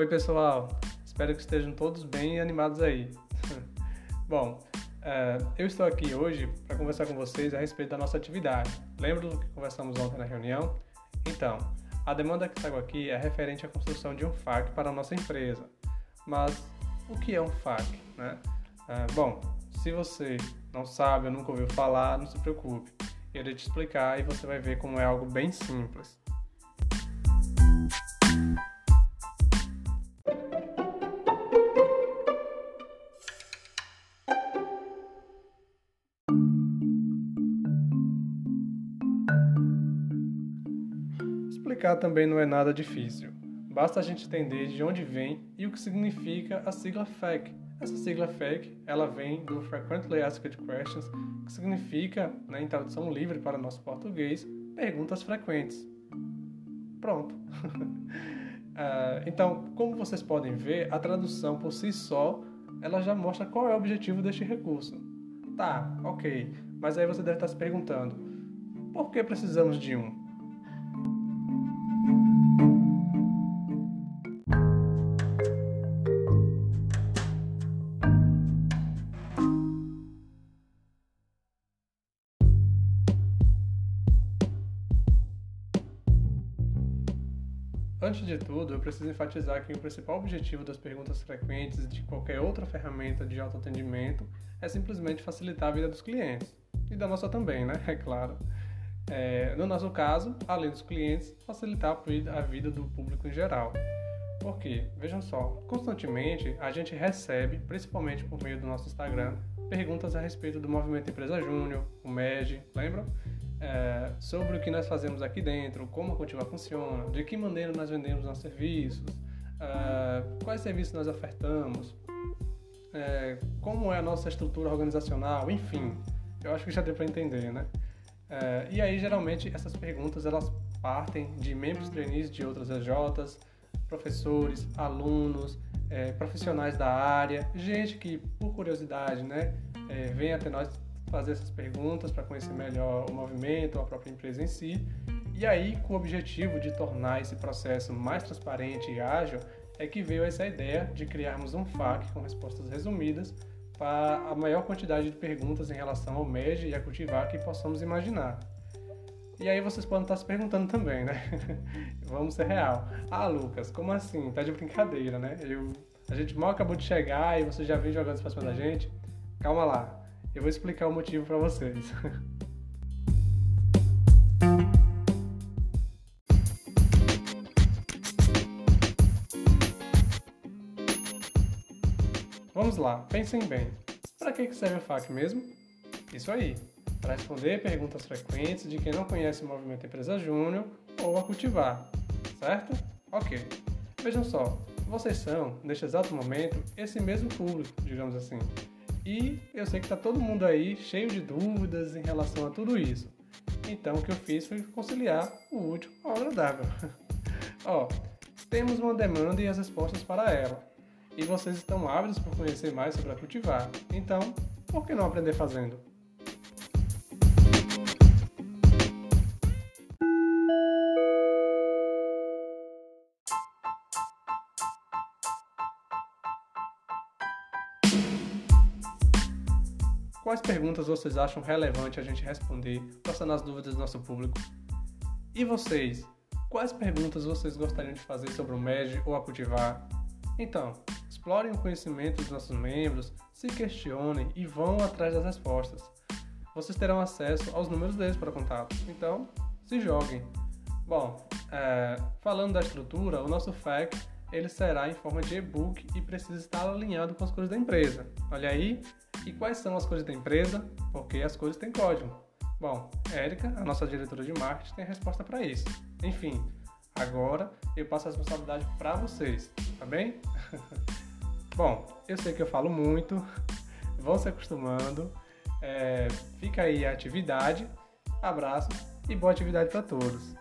Oi, pessoal. Espero que estejam todos bem e animados aí. Bom, uh, eu estou aqui hoje para conversar com vocês a respeito da nossa atividade. Lembra do que conversamos ontem na reunião? Então, a demanda que trago aqui é referente à construção de um FAQ para a nossa empresa. Mas o que é um FAQ? Né? Uh, bom, se você não sabe ou nunca ouviu falar, não se preocupe. Eu irei te explicar e você vai ver como é algo bem simples. Também não é nada difícil. Basta a gente entender de onde vem e o que significa a sigla FAQ. Essa sigla FAQ, ela vem do Frequently Asked Questions, que significa, né, em tradução livre para o nosso português, perguntas frequentes. Pronto. uh, então, como vocês podem ver, a tradução por si só, ela já mostra qual é o objetivo deste recurso. Tá, ok, mas aí você deve estar se perguntando, por que precisamos de um? Antes de tudo, eu preciso enfatizar que o principal objetivo das perguntas frequentes de qualquer outra ferramenta de autoatendimento é simplesmente facilitar a vida dos clientes. E da nossa também, né? É claro. É, no nosso caso, além dos clientes, facilitar a vida do público em geral. Por quê? Vejam só, constantemente a gente recebe, principalmente por meio do nosso Instagram, perguntas a respeito do Movimento Empresa Júnior, o MED, lembram? É, sobre o que nós fazemos aqui dentro, como a Cultivar funciona, de que maneira nós vendemos nossos serviços, é, quais serviços nós ofertamos, é, como é a nossa estrutura organizacional, enfim. Eu acho que já deu para entender, né? É, e aí, geralmente, essas perguntas elas partem de membros trainees de outras EJs, professores, alunos, é, profissionais da área, gente que, por curiosidade, né, é, vem até nós fazer essas perguntas para conhecer melhor o movimento, a própria empresa em si. E aí, com o objetivo de tornar esse processo mais transparente e ágil, é que veio essa ideia de criarmos um FAQ com respostas resumidas para a maior quantidade de perguntas em relação ao MED e a cultivar que possamos imaginar. E aí vocês podem estar se perguntando também, né? Vamos ser real. Ah, Lucas, como assim? Tá de brincadeira, né? Eu, a gente mal acabou de chegar e você já vem jogando isso cima da gente. Calma lá. Eu vou explicar o motivo para vocês. Vamos lá, pensem bem. Para que serve o FAQ mesmo? Isso aí, para responder perguntas frequentes de quem não conhece o movimento Empresa Júnior ou a cultivar, certo? Ok. Vejam só, vocês são, neste exato momento, esse mesmo público, digamos assim. E eu sei que está todo mundo aí cheio de dúvidas em relação a tudo isso. Então o que eu fiz foi conciliar o útil ao agradável. Ó, temos uma demanda e as respostas para ela. E vocês estão ávidos por conhecer mais sobre a cultivar. Então, por que não aprender fazendo? Quais perguntas vocês acham relevante a gente responder, passando as dúvidas do nosso público? E vocês? Quais perguntas vocês gostariam de fazer sobre o MED ou a cultivar? Então, explorem o conhecimento dos nossos membros, se questionem e vão atrás das respostas. Vocês terão acesso aos números deles para contato, então se joguem. Bom, é, falando da estrutura, o nosso FAQ ele será em forma de e-book e precisa estar alinhado com as cores da empresa. Olha aí, e quais são as cores da empresa? Porque as cores têm código. Bom, Érica, a nossa diretora de marketing, tem a resposta para isso. Enfim, agora eu passo a responsabilidade para vocês, tá bem? Bom, eu sei que eu falo muito, vão se acostumando. É, fica aí a atividade. Abraço e boa atividade para todos.